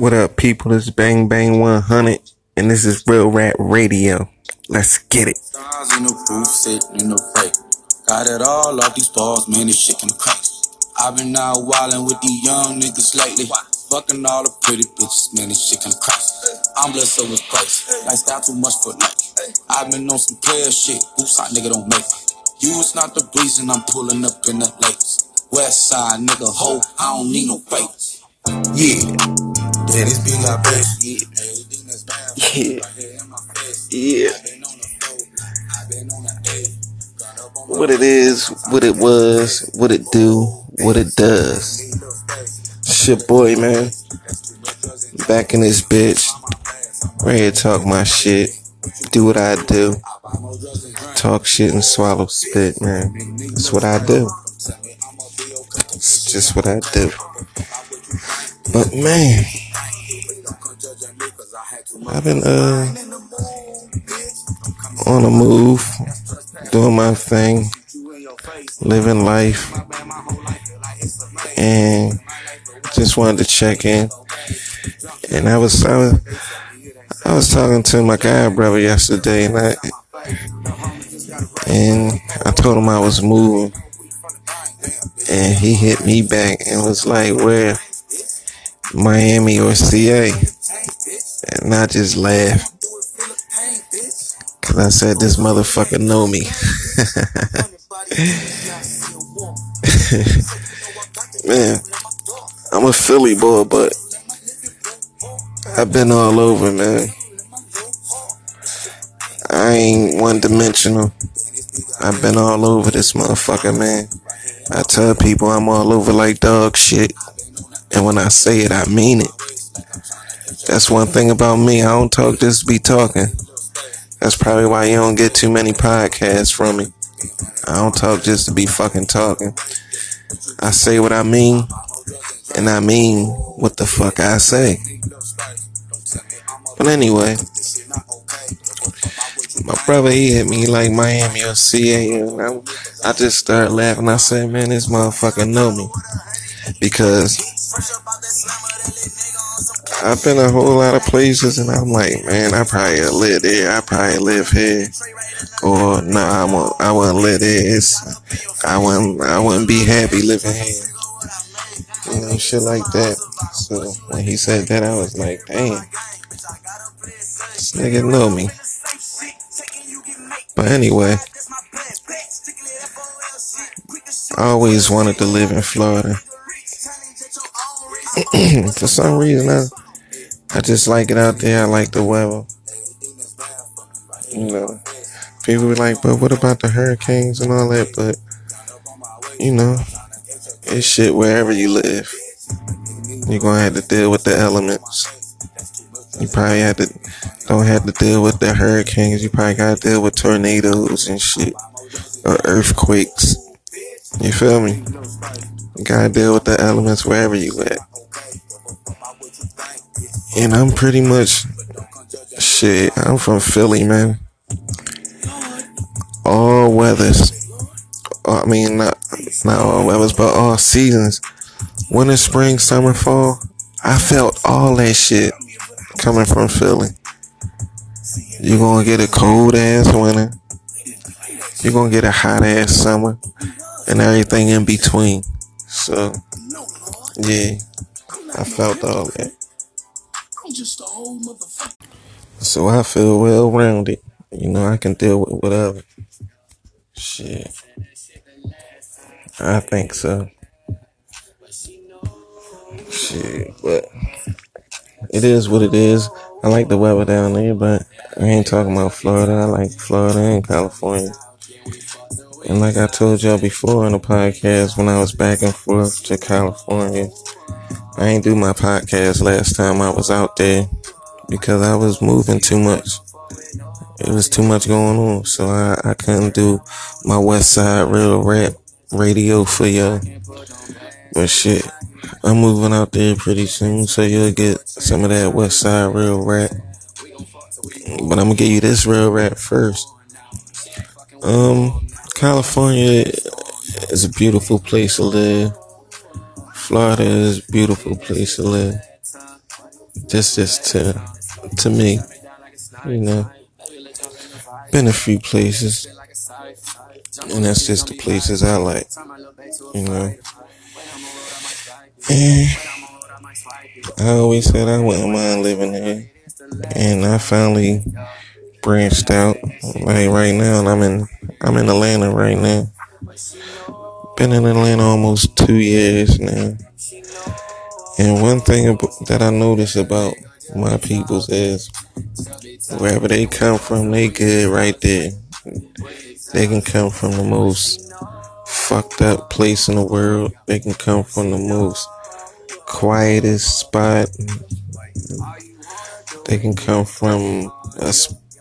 What up, people? This is Bang Bang 100, and this is Real Rap Radio. Let's get it. Stars in the sitting in the break. Got it all off these balls, man, this shit can crack. I've been out wildin' with these young niggas lately. Fucking all the pretty bitches, man, this shit can crack. I'm blessed so it's price. Lifestyle too much for life. I've been on some player shit, boots out nigga don't make it. You is not the reason I'm pulling up in the lakes. West side nigga, ho, I don't need no fakes. Yeah, Yeah, be like bitch. yeah, yeah. What it is, what it was, what it do, what it does. Shit, boy, man. Back in this bitch. Ready to talk my shit. Do what I do. Talk shit and swallow spit, man. That's what I do. It's just what I do. But man, I've been uh on the move, doing my thing, living life, and just wanted to check in. And I was I was I was talking to my guy brother yesterday, and I and I told him I was moving, and he hit me back and was like, "Where?" Miami or CA. And I just laugh. Cause I said this motherfucker know me. Man, I'm a Philly boy, but I've been all over, man. I ain't one dimensional. I've been all over this motherfucker, man. I tell people I'm all over like dog shit. And when I say it, I mean it. That's one thing about me. I don't talk just to be talking. That's probably why you don't get too many podcasts from me. I don't talk just to be fucking talking. I say what I mean, and I mean what the fuck I say. But anyway, my brother he hit me like Miami or CA, and I, I just started laughing. I said, man, this motherfucker know me because I've been a whole lot of places, and I'm like, man, I probably live there. I probably live here, or no, nah, I won't. I wouldn't live there. It's, I wouldn't. I wouldn't be happy living here. You know, shit like that. So when he said that, I was like, damn, this nigga know me. But anyway, I always wanted to live in Florida. For some reason, I I just like it out there. I like the weather. You know, people be like, but what about the hurricanes and all that? But you know, it's shit wherever you live. You're gonna have to deal with the elements. You probably have to don't have to deal with the hurricanes. You probably gotta deal with tornadoes and shit or earthquakes. You feel me? You gotta deal with the elements wherever you at. And I'm pretty much shit. I'm from Philly, man. All weathers. Uh, I mean, not not all weathers, but all seasons. Winter, spring, summer, fall. I felt all that shit coming from Philly. You're gonna get a cold ass winter. You're gonna get a hot ass summer, and everything in between. So, yeah, I felt all that. So I feel well rounded. You know, I can deal with whatever. Shit. I think so. Shit, but it is what it is. I like the weather down there, but I ain't talking about Florida. I like Florida and California. And like I told y'all before in the podcast, when I was back and forth to California, I ain't do my podcast last time I was out there because I was moving too much. It was too much going on, so I, I couldn't do my West Side Real Rap radio for y'all. But shit, I'm moving out there pretty soon, so you'll get some of that West Side Real Rap. But I'm gonna give you this real rap first. Um, California is a beautiful place to live. Florida is a beautiful place to live. Just, just to, to me, you know, been a few places, and that's just the places I like, you know. And I always said I wouldn't mind living here, and I finally branched out. Like right now, I'm in, I'm in Atlanta right now. Been in Atlanta almost two years now. And one thing that I notice about my peoples is wherever they come from, they good right there. They can come from the most fucked up place in the world. They can come from the most quietest spot. They can come from a,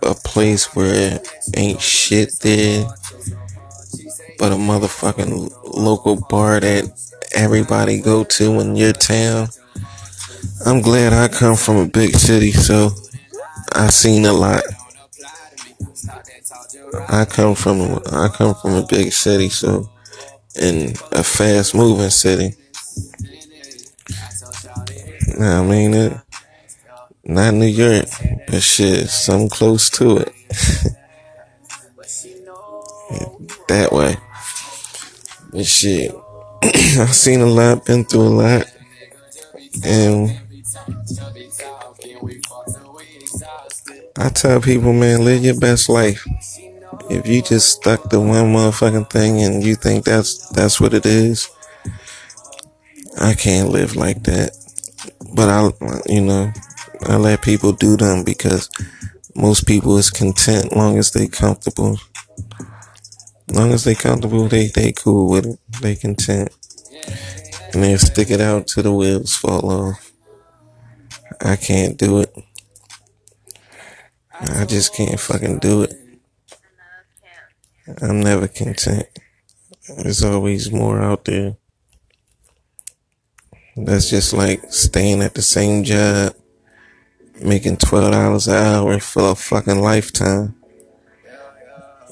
a place where ain't shit there but a motherfucking local bar that everybody go to in your town. I'm glad I come from a big city, so I've seen a lot. I come from I come from a big city, so in a fast moving city. I mean it. Not New York, but shit, something close to it. that way. But shit, I've seen a lot, been through a lot, and I tell people, man, live your best life. If you just stuck to one motherfucking thing and you think that's that's what it is, I can't live like that. But I, you know, I let people do them because most people is content long as they comfortable. Long as they comfortable, they they cool with it. They content. And they stick it out till the wheels fall off. I can't do it. I just can't fucking do it. I'm never content. There's always more out there. That's just like staying at the same job, making twelve dollars an hour for a fucking lifetime.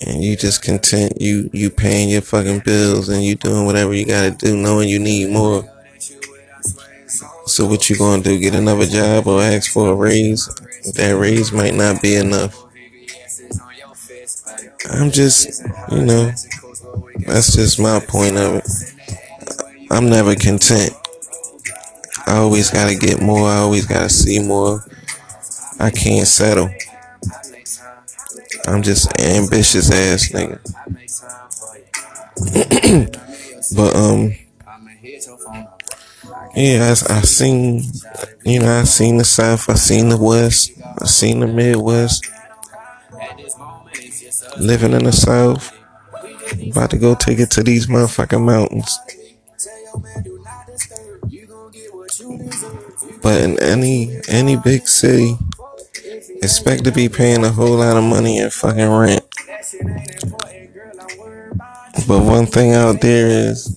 And you just content you you paying your fucking bills and you doing whatever you gotta do knowing you need more. So what you gonna do? Get another job or ask for a raise? That raise might not be enough. I'm just, you know, that's just my point of it. I'm never content. I always gotta get more. I always gotta see more. I can't settle. I'm just ambitious ass nigga. but um, yeah, I, I seen, you know, I seen the South, I seen the West, I seen the Midwest. Living in the South, about to go take it to these motherfucking mountains. But in any any big city, expect to be paying a whole lot of money in fucking rent. But one thing out there is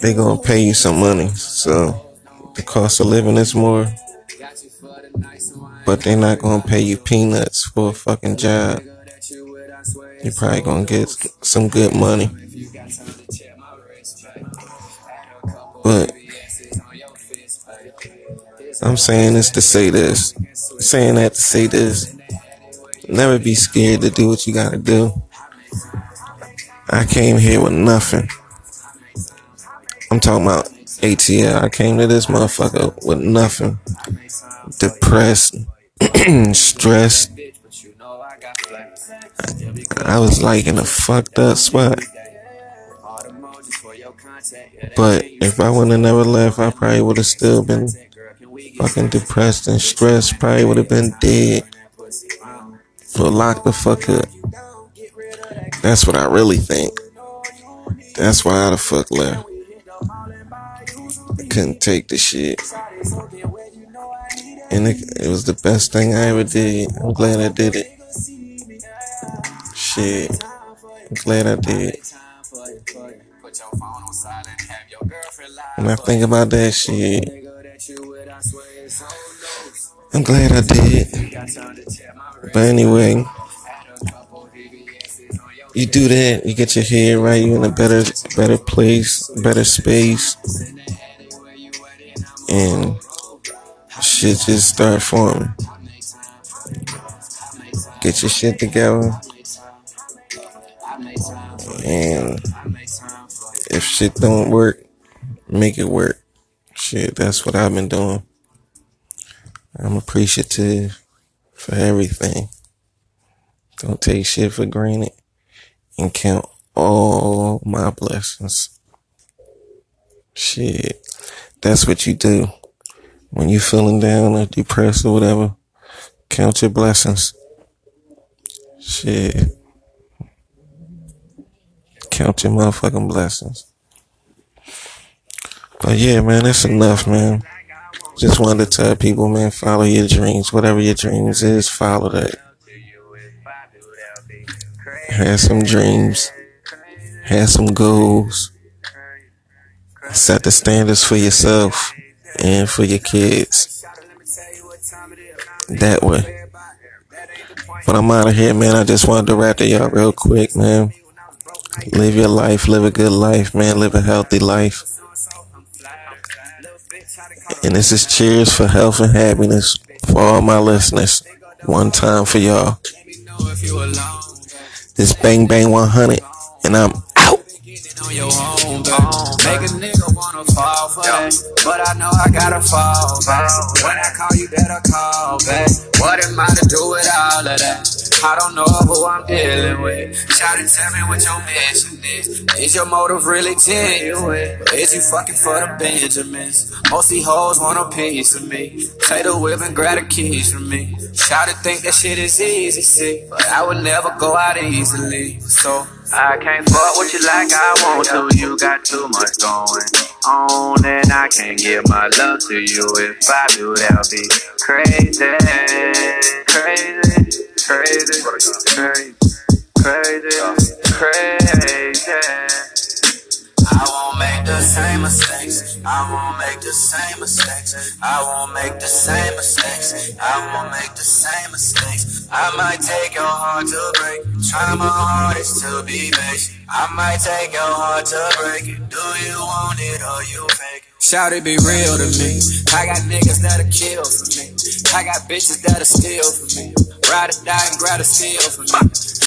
they gonna pay you some money, so the cost of living is more. But they're not gonna pay you peanuts for a fucking job. You're probably gonna get some good money. But I'm saying this to say this. saying that to say this. Never be scared to do what you gotta do. I came here with nothing. I'm talking about ATL. I came to this motherfucker with nothing. Depressed, stressed. I was like in a fucked up spot. But if I wouldn't have never left, I probably would have still been fucking depressed and stressed. Probably would have been dead. But lock the fuck up. That's what I really think. That's why I the fuck left. I couldn't take the shit. And it, it was the best thing I ever did. I'm glad I did it. Shit. I'm glad I did. When I think about that shit, I'm glad I did. But anyway, you do that, you get your head right, you in a better better place, better space. And shit just start forming. Get your shit together. And if shit don't work, make it work. Shit, that's what I've been doing. I'm appreciative for everything. Don't take shit for granted and count all my blessings. Shit, that's what you do. When you feeling down or depressed or whatever, count your blessings. Shit. Count your motherfucking blessings. But yeah, man, that's enough, man. Just wanted to tell people, man, follow your dreams. Whatever your dreams is, follow that. Have some dreams. Have some goals. Set the standards for yourself and for your kids. That way. But I'm out of here, man. I just wanted to rap to y'all real quick, man. Live your life, live a good life, man. Live a healthy life. And this is cheers for health and happiness for all my listeners. One time for y'all. This Bang Bang 100, and I'm out. But I know I gotta fall back. When I call, you better call back. What am I to do with all of that? I don't know who I'm dealing with. Shout and tell me what your mission is. Is your motive really genuine? Is you fucking for the Benjamins? Most these hoes want a piece of me. Take the whip and grab the keys from me. Shout and think that shit is easy, see. But I would never go out easily. So I can't fuck with you like I want to. You got too much going on, and I can't give my love to you. If I do, that'll be crazy, crazy, crazy, crazy, crazy, crazy. I won't make the same mistakes. I won't make the same mistakes. I won't make the same mistakes. I won't make the same mistakes. I might take your heart to break. Try my hardest to be patient. I might take your heart to break. Do you want it or you fake it? Shout it be real to me. I got niggas that'll kill for me. I got bitches that'll steal for me. Ride or die and grab a steal for me.